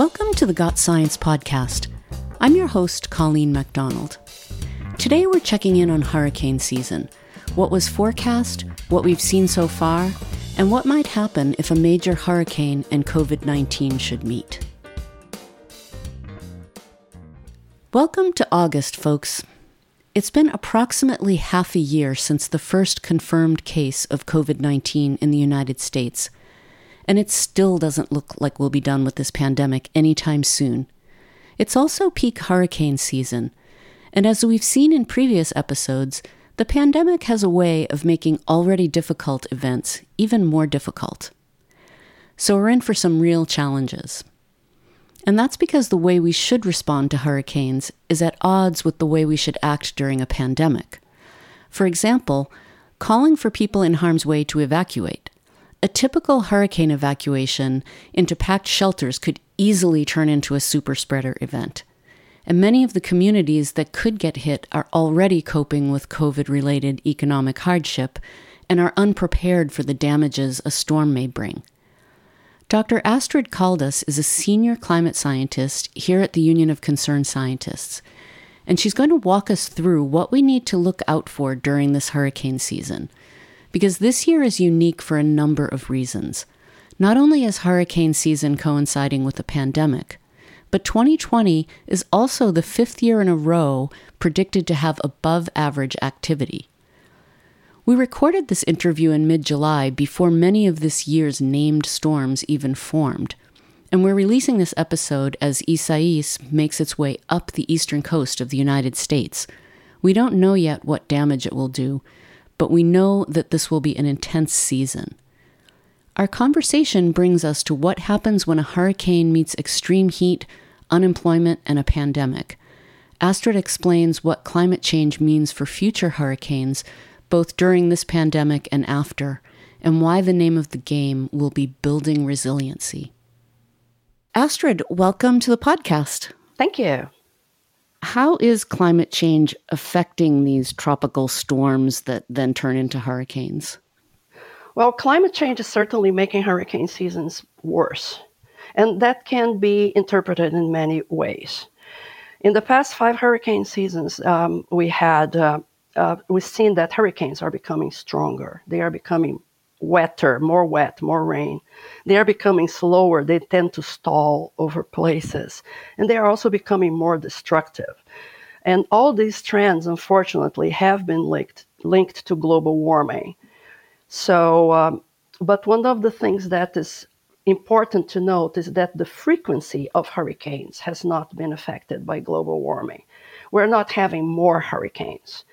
Welcome to the Got Science podcast. I'm your host, Colleen MacDonald. Today we're checking in on hurricane season, what was forecast, what we've seen so far, and what might happen if a major hurricane and COVID 19 should meet. Welcome to August, folks. It's been approximately half a year since the first confirmed case of COVID 19 in the United States, and it still doesn't look like we'll be done with this pandemic anytime soon. It's also peak hurricane season, and as we've seen in previous episodes, the pandemic has a way of making already difficult events even more difficult. So we're in for some real challenges. And that's because the way we should respond to hurricanes is at odds with the way we should act during a pandemic. For example, calling for people in harm's way to evacuate. A typical hurricane evacuation into packed shelters could easily turn into a super spreader event. And many of the communities that could get hit are already coping with COVID related economic hardship and are unprepared for the damages a storm may bring. Dr. Astrid Caldas is a senior climate scientist here at the Union of Concerned Scientists, and she's going to walk us through what we need to look out for during this hurricane season. Because this year is unique for a number of reasons. Not only is hurricane season coinciding with a pandemic, but 2020 is also the fifth year in a row predicted to have above average activity. We recorded this interview in mid July before many of this year's named storms even formed. And we're releasing this episode as Isaias makes its way up the eastern coast of the United States. We don't know yet what damage it will do, but we know that this will be an intense season. Our conversation brings us to what happens when a hurricane meets extreme heat, unemployment, and a pandemic. Astrid explains what climate change means for future hurricanes both during this pandemic and after, and why the name of the game will be building resiliency. Astrid, welcome to the podcast. Thank you. How is climate change affecting these tropical storms that then turn into hurricanes? Well, climate change is certainly making hurricane seasons worse, and that can be interpreted in many ways. In the past five hurricane seasons, um, we had uh, uh, we've seen that hurricanes are becoming stronger. They are becoming wetter, more wet, more rain. They are becoming slower. They tend to stall over places. And they are also becoming more destructive. And all these trends, unfortunately, have been linked, linked to global warming. So, um, but one of the things that is important to note is that the frequency of hurricanes has not been affected by global warming. We're not having more hurricanes.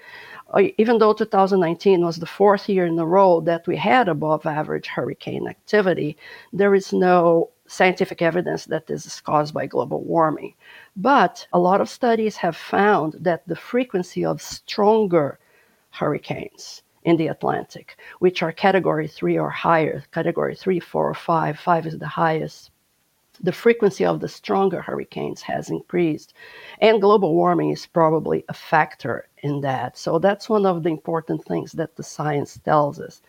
Uh, even though 2019 was the fourth year in a row that we had above average hurricane activity, there is no scientific evidence that this is caused by global warming. But a lot of studies have found that the frequency of stronger hurricanes in the Atlantic, which are category three or higher, category three, four, or five, five is the highest, the frequency of the stronger hurricanes has increased. And global warming is probably a factor in that. So that's one of the important things that the science tells us.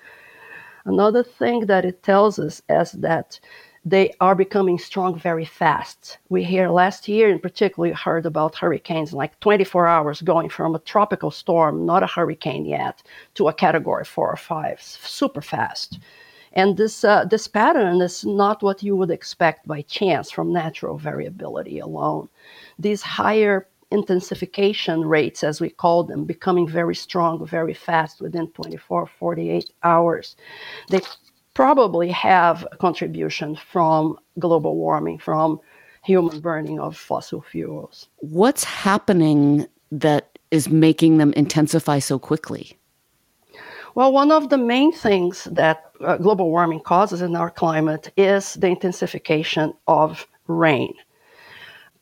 Another thing that it tells us is that they are becoming strong very fast. We hear last year in particular we heard about hurricanes like 24 hours going from a tropical storm, not a hurricane yet, to a category four or five, super fast. And this, uh, this pattern is not what you would expect by chance from natural variability alone. These higher intensification rates, as we call them, becoming very strong very fast within 24, 48 hours, they probably have a contribution from global warming, from human burning of fossil fuels. What's happening that is making them intensify so quickly? Well, one of the main things that uh, global warming causes in our climate is the intensification of rain.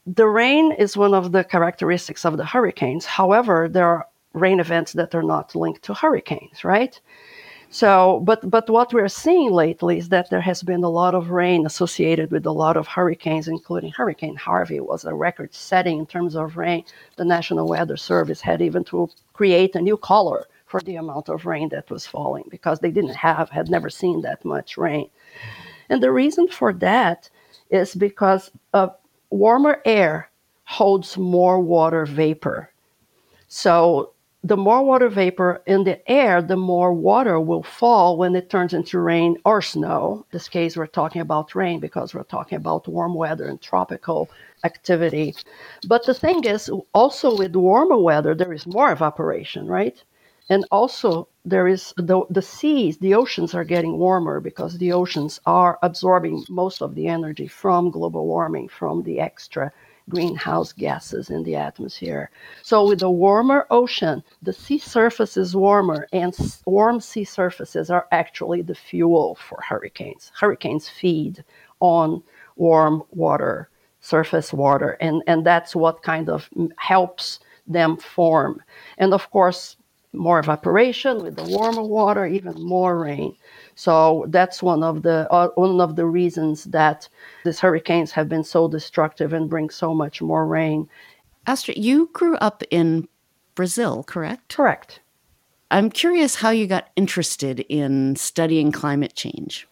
The rain is one of the characteristics of the hurricanes. However, there are rain events that are not linked to hurricanes, right? So, but but what we're seeing lately is that there has been a lot of rain associated with a lot of hurricanes, including Hurricane Harvey was a record-setting in terms of rain. The National Weather Service had even to create a new color for the amount of rain that was falling because they didn't have, had never seen that much rain. And the reason for that is because of warmer air holds more water vapor. So the more water vapor in the air, the more water will fall when it turns into rain or snow. In this case, we're talking about rain because we're talking about warm weather and tropical activity. But the thing is, also with warmer weather, there is more evaporation, right? And also, there is the, the seas, the oceans are getting warmer because the oceans are absorbing most of the energy from global warming, from the extra greenhouse gases in the atmosphere. So, with a warmer ocean, the sea surface is warmer, and warm sea surfaces are actually the fuel for hurricanes. Hurricanes feed on warm water, surface water, and, and that's what kind of helps them form. And of course, more evaporation with the warmer water, even more rain. So that's one of the uh, one of the reasons that these hurricanes have been so destructive and bring so much more rain. Astrid, you grew up in Brazil, correct? Correct. I'm curious how you got interested in studying climate change.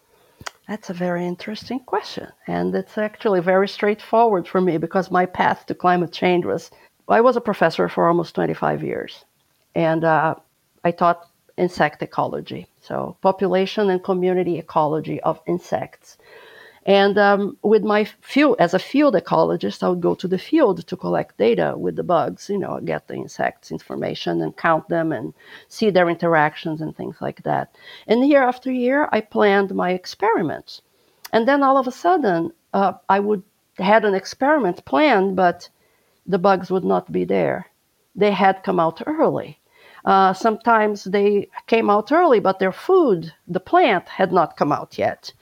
That's a very interesting question. And it's actually very straightforward for me because my path to climate change was I was a professor for almost 25 years. And uh, I taught insect ecology, so population and community ecology of insects. And um, with my field, as a field ecologist, I would go to the field to collect data with the bugs, you know, get the insects information and count them and see their interactions and things like that. And year after year, I planned my experiments. And then all of a sudden, uh, I would had an experiment planned, but the bugs would not be there. They had come out early. Uh, sometimes they came out early, but their food, the plant, had not come out yet.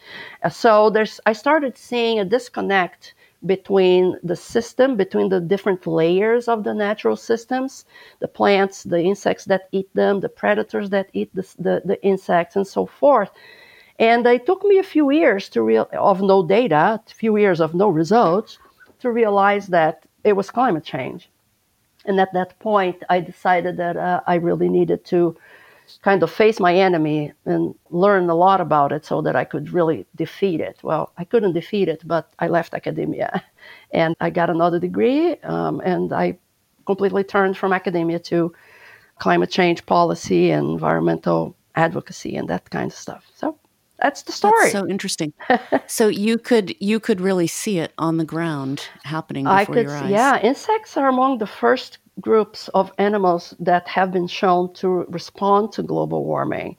Uh, so there's, I started seeing a disconnect between the system, between the different layers of the natural systems, the plants, the insects that eat them, the predators that eat the, the, the insects, and so forth. And it took me a few years to real of no data, a few years of no results, to realize that it was climate change. And at that point, I decided that uh, I really needed to kind of face my enemy and learn a lot about it so that I could really defeat it. Well, I couldn't defeat it, but I left academia and I got another degree um, and I completely turned from academia to climate change policy and environmental advocacy and that kind of stuff. So that's the story. That's so interesting. so you could you could really see it on the ground happening before I could, your eyes. Yeah, insects are among the first groups of animals that have been shown to respond to global warming,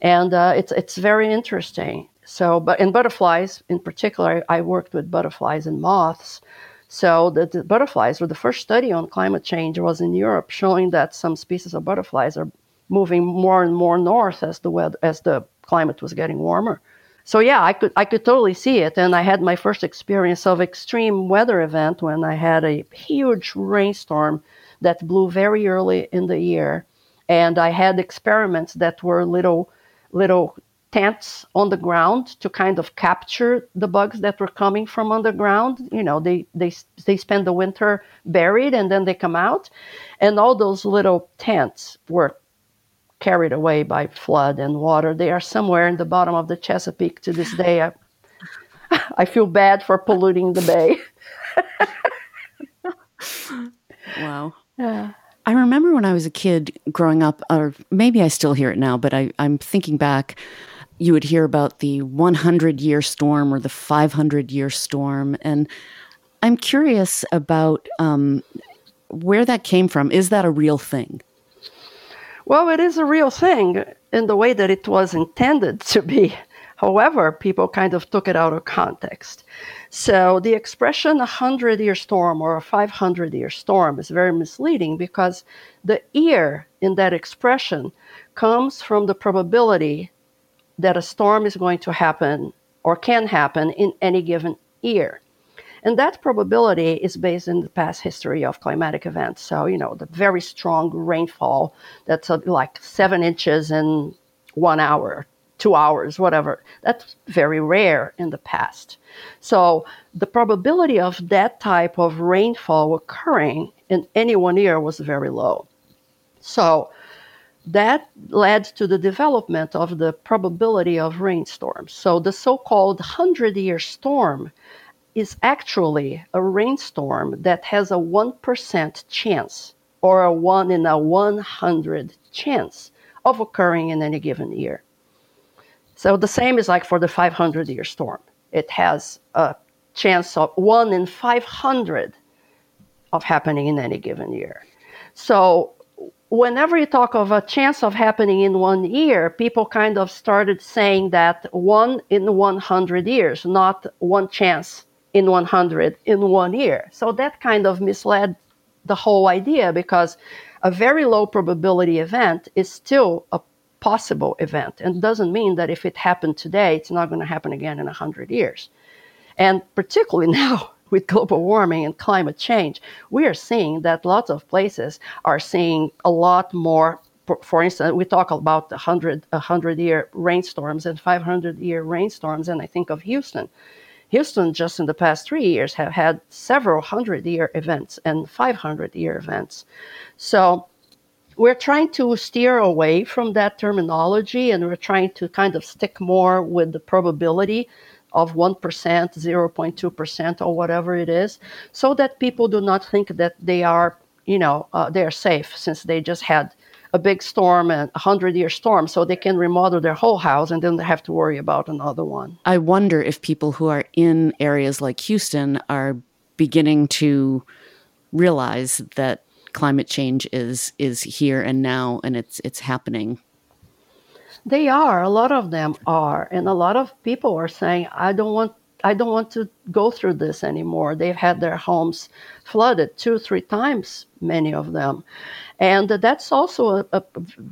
and uh, it's it's very interesting. So, but in butterflies in particular, I worked with butterflies and moths. So the, the butterflies were the first study on climate change was in Europe, showing that some species of butterflies are moving more and more north as the weather, as the climate was getting warmer. So yeah, I could I could totally see it, and I had my first experience of extreme weather event when I had a huge rainstorm that blew very early in the year, and I had experiments that were little little tents on the ground to kind of capture the bugs that were coming from underground. You know, they they they spend the winter buried and then they come out, and all those little tents were carried away by flood and water. They are somewhere in the bottom of the Chesapeake to this day. I, I feel bad for polluting the bay. wow. Yeah. I remember when I was a kid growing up, or maybe I still hear it now, but I, I'm thinking back. You would hear about the 100 year storm or the 500 year storm. And I'm curious about um, where that came from. Is that a real thing? Well, it is a real thing in the way that it was intended to be. However, people kind of took it out of context. So the expression a 100 year storm or a 500 year storm is very misleading because the year in that expression comes from the probability that a storm is going to happen or can happen in any given year. And that probability is based in the past history of climatic events. So, you know, the very strong rainfall that's uh, like seven inches in one hour, two hours, whatever. That's very rare in the past. So, the probability of that type of rainfall occurring in any one year was very low. So, that led to the development of the probability of rainstorms. So, the so called 100 year storm is actually a rainstorm that has a 1% chance or a 1 in a 100 chance of occurring in any given year. So the same is like for the 500 year storm. It has a chance of 1 in 500 of happening in any given year. So whenever you talk of a chance of happening in one year, people kind of started saying that one in 100 years, not one chance in 100 in one year. So that kind of misled the whole idea because a very low probability event is still a possible event and doesn't mean that if it happened today, it's not going to happen again in 100 years. And particularly now, with global warming and climate change, we are seeing that lots of places are seeing a lot more. For instance, we talk about 100, 100 year rainstorms and 500 year rainstorms, and I think of Houston. Houston, just in the past three years, have had several hundred year events and 500 year events. So we're trying to steer away from that terminology and we're trying to kind of stick more with the probability of 1%, 0.2%, or whatever it is, so that people do not think that they are, you know, uh, they're safe since they just had a big storm and a hundred year storm, so they can remodel their whole house and then they have to worry about another one. I wonder if people who are in areas like Houston are beginning to realize that climate change is is here and now and it's it's happening they are. A lot of them are, and a lot of people are saying, "I don't want." I don't want to go through this anymore. They've had their homes flooded two, three times, many of them. And that's also a,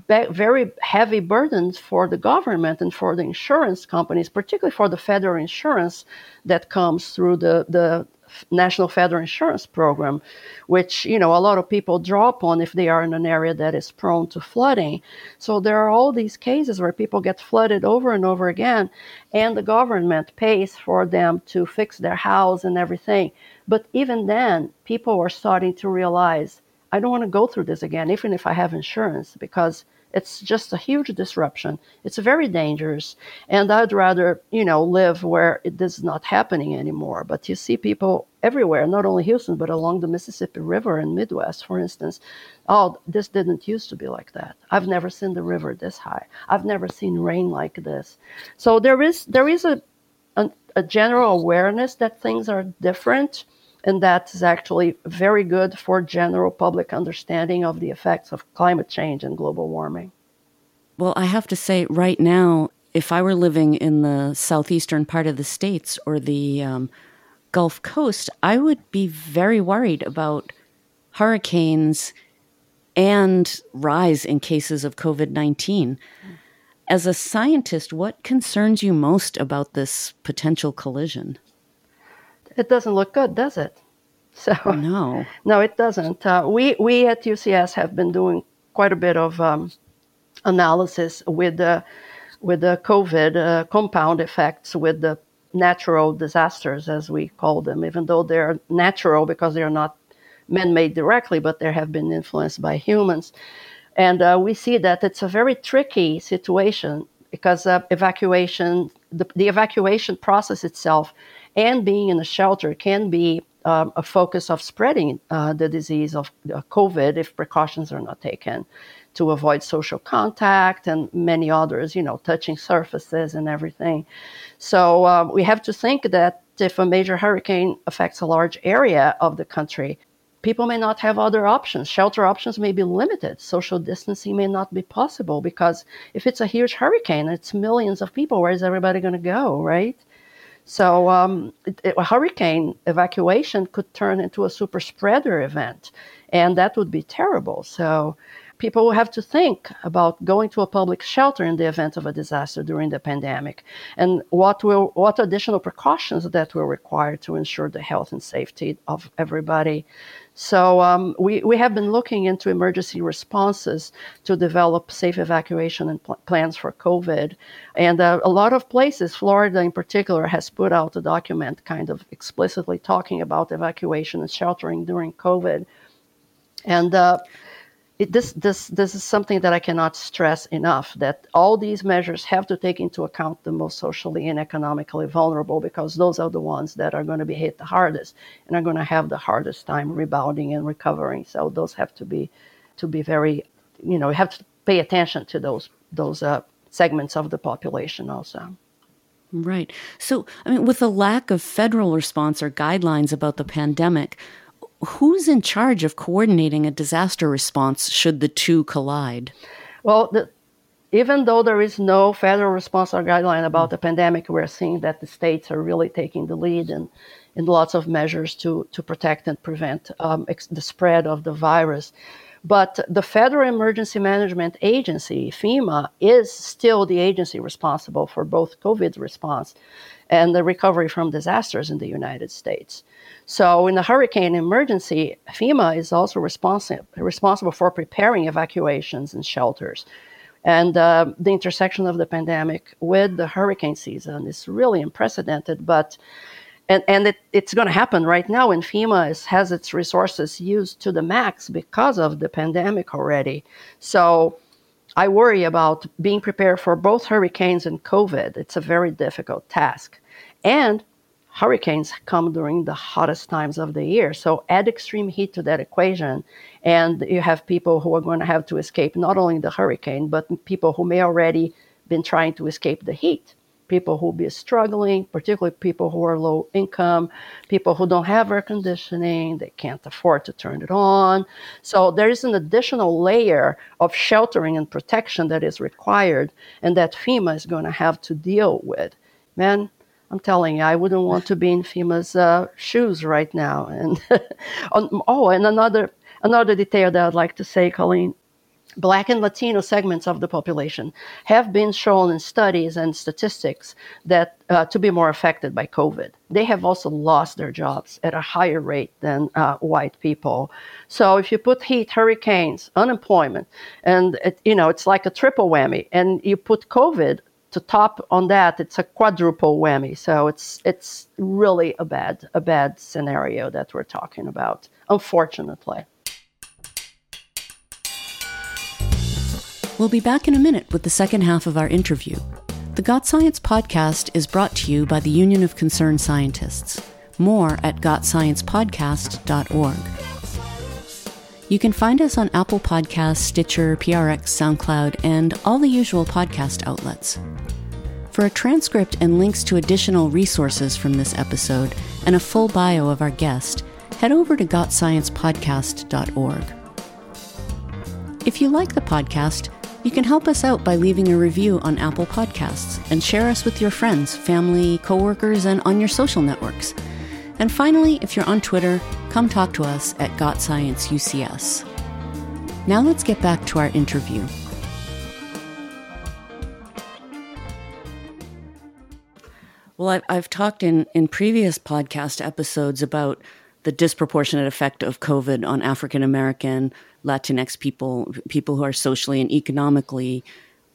a, very heavy burden for the government and for the insurance companies, particularly for the federal insurance that comes through the, the National Federal Insurance Program, which you know a lot of people draw upon if they are in an area that is prone to flooding. So there are all these cases where people get flooded over and over again, and the government pays for them to fix their house and everything. But even then, people are starting to realize I don't want to go through this again, even if I have insurance, because it's just a huge disruption. It's very dangerous. And I'd rather, you know, live where it is not happening anymore. But you see people everywhere, not only Houston, but along the Mississippi River in Midwest, for instance. Oh, this didn't used to be like that. I've never seen the river this high. I've never seen rain like this. So there is there is a a, a general awareness that things are different and that is actually very good for general public understanding of the effects of climate change and global warming. Well, I have to say, right now, if I were living in the southeastern part of the states or the um, Gulf Coast, I would be very worried about hurricanes and rise in cases of COVID 19. As a scientist, what concerns you most about this potential collision? It doesn't look good, does it? So no, no, it doesn't. Uh, we we at UCS have been doing quite a bit of um, analysis with the with the COVID uh, compound effects with the natural disasters, as we call them, even though they're natural because they're not man-made directly, but they have been influenced by humans. And uh, we see that it's a very tricky situation because uh, evacuation, the, the evacuation process itself and being in a shelter can be um, a focus of spreading uh, the disease of uh, COVID if precautions are not taken to avoid social contact and many others, you know, touching surfaces and everything. So um, we have to think that if a major hurricane affects a large area of the country, people may not have other options. Shelter options may be limited. Social distancing may not be possible because if it's a huge hurricane, it's millions of people. Where is everybody going to go, right? So um, it, it, a hurricane evacuation could turn into a super spreader event, and that would be terrible. So people will have to think about going to a public shelter in the event of a disaster during the pandemic, and what will what additional precautions that will require to ensure the health and safety of everybody. So um, we, we have been looking into emergency responses to develop safe evacuation and pl- plans for COVID. And uh, a lot of places, Florida in particular, has put out a document kind of explicitly talking about evacuation and sheltering during COVID. And uh, it, this, this, this is something that I cannot stress enough that all these measures have to take into account the most socially and economically vulnerable because those are the ones that are going to be hit the hardest and are going to have the hardest time rebounding and recovering. So those have to be to be very, you know, have to pay attention to those those uh, segments of the population also. Right. So, I mean, with the lack of federal response or guidelines about the pandemic, who's in charge of coordinating a disaster response should the two collide? Well, the, even though there is no federal response or guideline about the pandemic, we're seeing that the states are really taking the lead in, in lots of measures to, to protect and prevent um, ex- the spread of the virus. But the Federal Emergency Management Agency, FEMA, is still the agency responsible for both COVID response and the recovery from disasters in the United States. So, in the hurricane emergency, FEMA is also responsible responsible for preparing evacuations and shelters. And uh, the intersection of the pandemic with the hurricane season is really unprecedented, but and, and it, it's going to happen right now and fema is, has its resources used to the max because of the pandemic already. So i worry about being prepared for both hurricanes and covid. It's a very difficult task. And hurricanes come during the hottest times of the year. So add extreme heat to that equation and you have people who are going to have to escape not only the hurricane but people who may already been trying to escape the heat people who be struggling, particularly people who are low income, people who don't have air conditioning, they can't afford to turn it on. So there is an additional layer of sheltering and protection that is required and that FEMA is going to have to deal with. Man, I'm telling you, I wouldn't want to be in FEMA's uh, shoes right now. And oh, and another another detail that I'd like to say, Colleen, Black and Latino segments of the population have been shown in studies and statistics that uh, to be more affected by COVID. They have also lost their jobs at a higher rate than uh, white people. So if you put heat, hurricanes, unemployment, and it, you know it's like a triple whammy, and you put COVID to top on that, it's a quadruple whammy. So it's it's really a bad a bad scenario that we're talking about, unfortunately. We'll be back in a minute with the second half of our interview. The Got Science podcast is brought to you by the Union of Concerned Scientists. More at gotsciencepodcast.org. You can find us on Apple Podcasts, Stitcher, PRX, SoundCloud, and all the usual podcast outlets. For a transcript and links to additional resources from this episode and a full bio of our guest, head over to gotsciencepodcast.org. If you like the podcast, you can help us out by leaving a review on Apple Podcasts and share us with your friends, family, coworkers, and on your social networks. And finally, if you're on Twitter, come talk to us at GotScienceUCS. Now let's get back to our interview. Well, I've, I've talked in, in previous podcast episodes about the disproportionate effect of COVID on African American, Latinx people, people who are socially and economically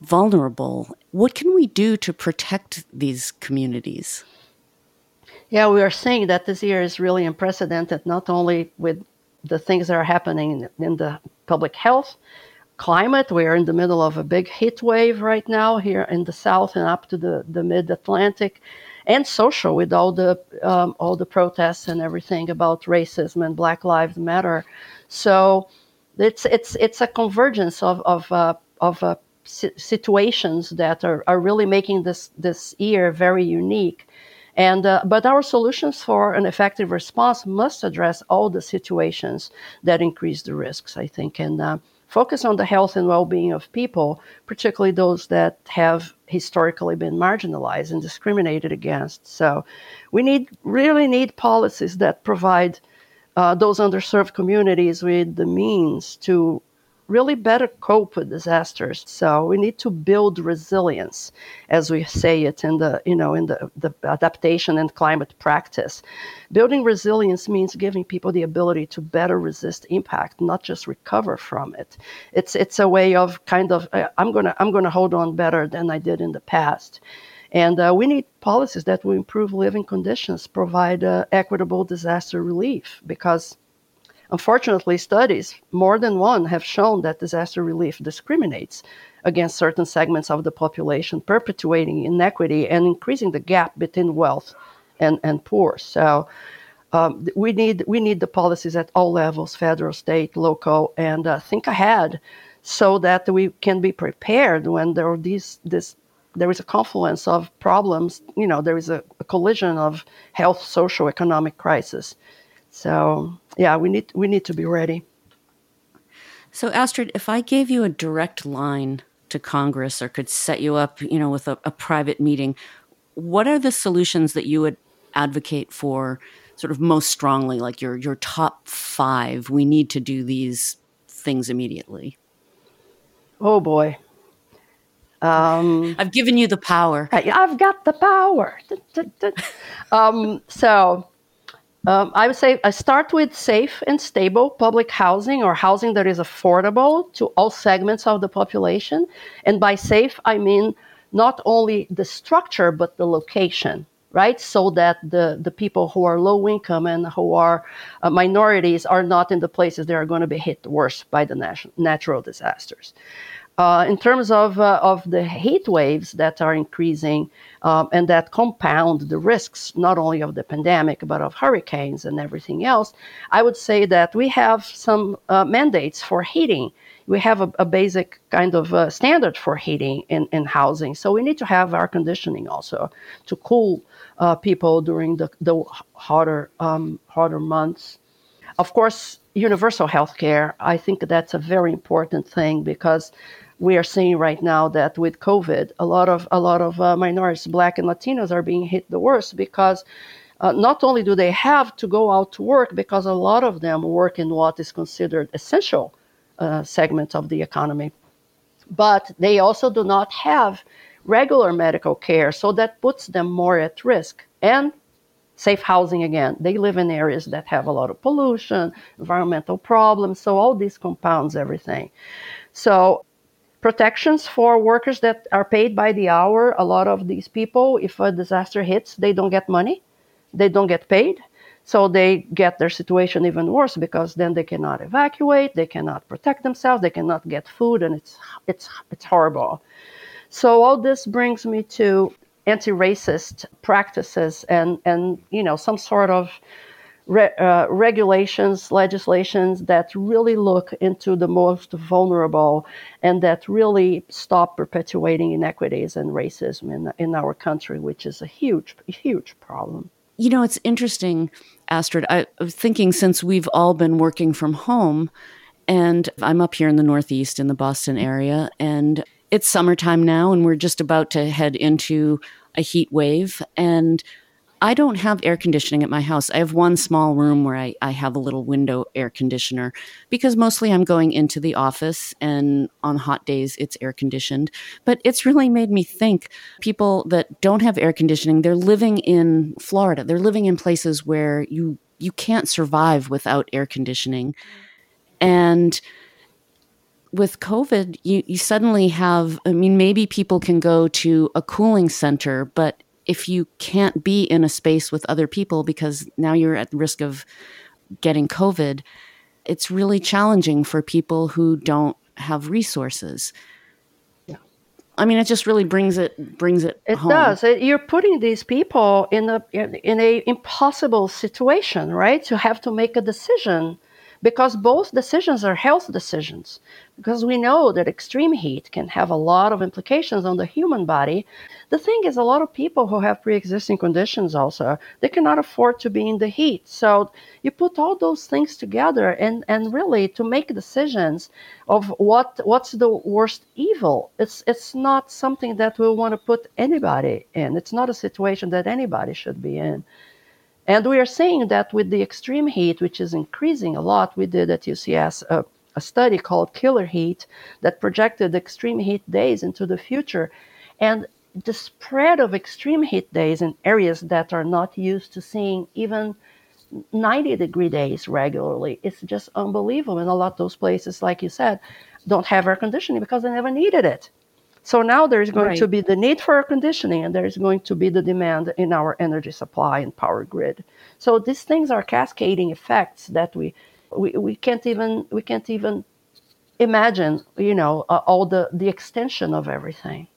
vulnerable. What can we do to protect these communities? Yeah, we are seeing that this year is really unprecedented, not only with the things that are happening in the public health, climate. We're in the middle of a big heat wave right now here in the south and up to the, the mid Atlantic, and social with all the um, all the protests and everything about racism and Black Lives Matter. So it's it's it's a convergence of of uh, of uh, situations that are, are really making this this year very unique. And uh, but our solutions for an effective response must address all the situations that increase the risks. I think and uh, focus on the health and well-being of people, particularly those that have historically been marginalized and discriminated against. So we need really need policies that provide uh, those underserved communities with the means to really better cope with disasters. So we need to build resilience, as we say it in the you know in the, the adaptation and climate practice. Building resilience means giving people the ability to better resist impact, not just recover from it. It's it's a way of kind of uh, I'm gonna I'm gonna hold on better than I did in the past. And uh, we need policies that will improve living conditions, provide uh, equitable disaster relief, because Unfortunately, studies, more than one, have shown that disaster relief discriminates against certain segments of the population, perpetuating inequity and increasing the gap between wealth and, and poor. So um, we need we need the policies at all levels, federal, state, local, and uh, think ahead, so that we can be prepared when there are these this there is a confluence of problems. You know, there is a, a collision of health, social, economic crisis. So yeah, we need we need to be ready. So Astrid, if I gave you a direct line to Congress or could set you up, you know, with a, a private meeting, what are the solutions that you would advocate for sort of most strongly, like your your top five? We need to do these things immediately. Oh boy. Um, I've given you the power. I've got the power. um, so um, I would say I start with safe and stable public housing or housing that is affordable to all segments of the population. And by safe, I mean not only the structure, but the location right? So that the, the people who are low income and who are uh, minorities are not in the places that are going to be hit worse by the nat- natural disasters. Uh, in terms of, uh, of the heat waves that are increasing um, and that compound the risks not only of the pandemic but of hurricanes and everything else, I would say that we have some uh, mandates for heating. We have a, a basic kind of uh, standard for heating in, in housing. So we need to have air conditioning also to cool uh, people during the, the hotter, um, hotter months. Of course, universal health care, I think that's a very important thing because we are seeing right now that with COVID, a lot of a lot of uh, minorities, Black and Latinos, are being hit the worst because uh, not only do they have to go out to work, because a lot of them work in what is considered essential uh, segments of the economy, but they also do not have regular medical care, so that puts them more at risk. And safe housing again. They live in areas that have a lot of pollution, environmental problems, so all these compounds everything. So protections for workers that are paid by the hour. A lot of these people, if a disaster hits, they don't get money, they don't get paid. So they get their situation even worse because then they cannot evacuate, they cannot protect themselves, they cannot get food, and it's it's it's horrible. So all this brings me to anti-racist practices and and you know some sort of re, uh, regulations, legislations that really look into the most vulnerable and that really stop perpetuating inequities and racism in, in our country, which is a huge, huge problem. You know, it's interesting, Astrid. I was thinking since we've all been working from home, and I'm up here in the Northeast in the Boston area, and it's summertime now, and we're just about to head into a heat wave. And I don't have air conditioning at my house. I have one small room where I, I have a little window air conditioner because mostly I'm going into the office and on hot days it's air conditioned. But it's really made me think people that don't have air conditioning, they're living in Florida. They're living in places where you you can't survive without air conditioning. And with COVID, you, you suddenly have, I mean, maybe people can go to a cooling center, but if you can't be in a space with other people because now you're at risk of getting COVID, it's really challenging for people who don't have resources. Yeah. I mean, it just really brings it brings it. It home. does. You're putting these people in a in a impossible situation, right? To have to make a decision because both decisions are health decisions. Because we know that extreme heat can have a lot of implications on the human body. The thing is, a lot of people who have pre existing conditions also, they cannot afford to be in the heat. So you put all those things together and, and really to make decisions of what what's the worst evil. It's it's not something that we want to put anybody in. It's not a situation that anybody should be in. And we are seeing that with the extreme heat, which is increasing a lot, we did at UCS a, a study called Killer Heat that projected extreme heat days into the future. And the spread of extreme heat days in areas that are not used to seeing even 90 degree days regularly is just unbelievable. And a lot of those places, like you said, don't have air conditioning because they never needed it. So now there's going right. to be the need for air conditioning and there's going to be the demand in our energy supply and power grid. So these things are cascading effects that we we, we can't even we can't even imagine you know uh, all the the extension of everything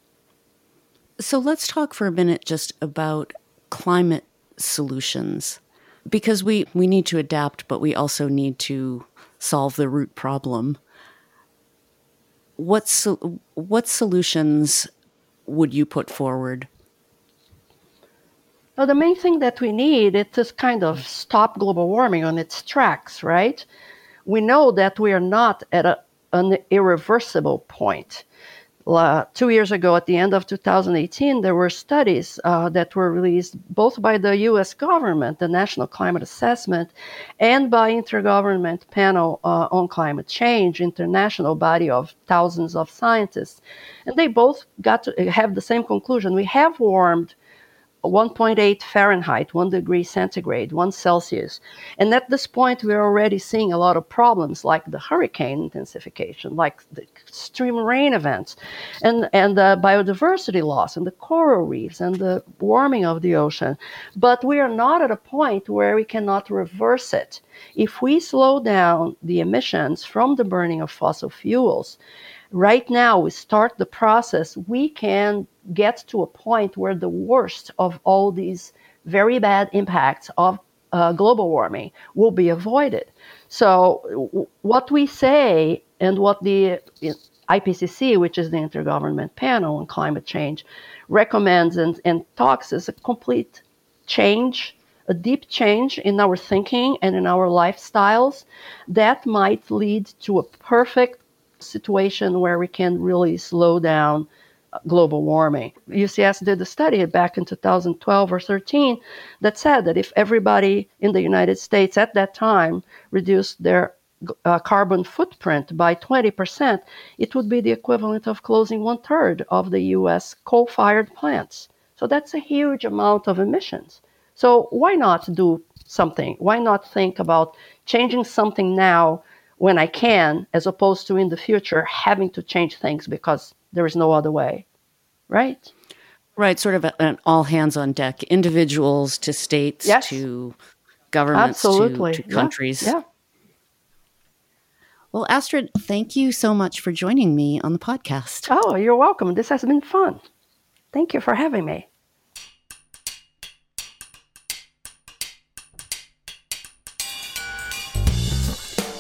so let's talk for a minute just about climate solutions because we we need to adapt but we also need to solve the root problem what so, what solutions would you put forward well, the main thing that we need is to kind of stop global warming on its tracks, right? We know that we are not at a, an irreversible point. Uh, two years ago, at the end of 2018, there were studies uh, that were released both by the U.S. government, the National Climate Assessment, and by Intergovernment Panel uh, on Climate Change, international body of thousands of scientists, and they both got to have the same conclusion: we have warmed 1.8 Fahrenheit, 1 degree centigrade, 1 Celsius. And at this point, we're already seeing a lot of problems like the hurricane intensification, like the extreme rain events, and, and the biodiversity loss, and the coral reefs, and the warming of the ocean. But we are not at a point where we cannot reverse it. If we slow down the emissions from the burning of fossil fuels, right now we start the process, we can get to a point where the worst of all these very bad impacts of uh, global warming will be avoided. So, w- what we say and what the IPCC, which is the Intergovernment Panel on Climate Change, recommends and, and talks is a complete change, a deep change in our thinking and in our lifestyles that might lead to a perfect situation where we can really slow down global warming. UCS did a study back in 2012 or 13 that said that if everybody in the United States at that time reduced their uh, carbon footprint by 20%, it would be the equivalent of closing one third of the US coal fired plants. So that's a huge amount of emissions. So why not do something? Why not think about changing something now when I can, as opposed to in the future having to change things because there is no other way, right? Right, sort of an all hands on deck, individuals to states yes. to governments Absolutely. To, to countries. Yeah. yeah. Well, Astrid, thank you so much for joining me on the podcast. Oh, you're welcome. This has been fun. Thank you for having me.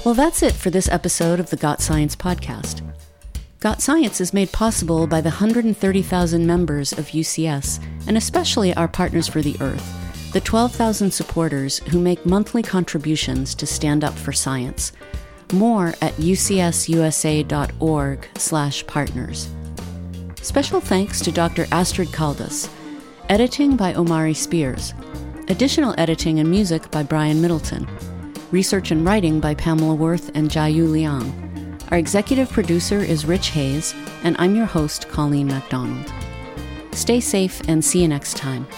Well, that's it for this episode of the Got Science podcast. Got Science is made possible by the 130,000 members of UCS, and especially our Partners for the Earth, the 12,000 supporters who make monthly contributions to stand up for science. More at ucsusa.org/partners. Special thanks to Dr. Astrid Caldas. Editing by Omari Spears. Additional editing and music by Brian Middleton. Research and writing by Pamela Worth and Jiayu Liang. Our executive producer is Rich Hayes, and I'm your host, Colleen MacDonald. Stay safe and see you next time.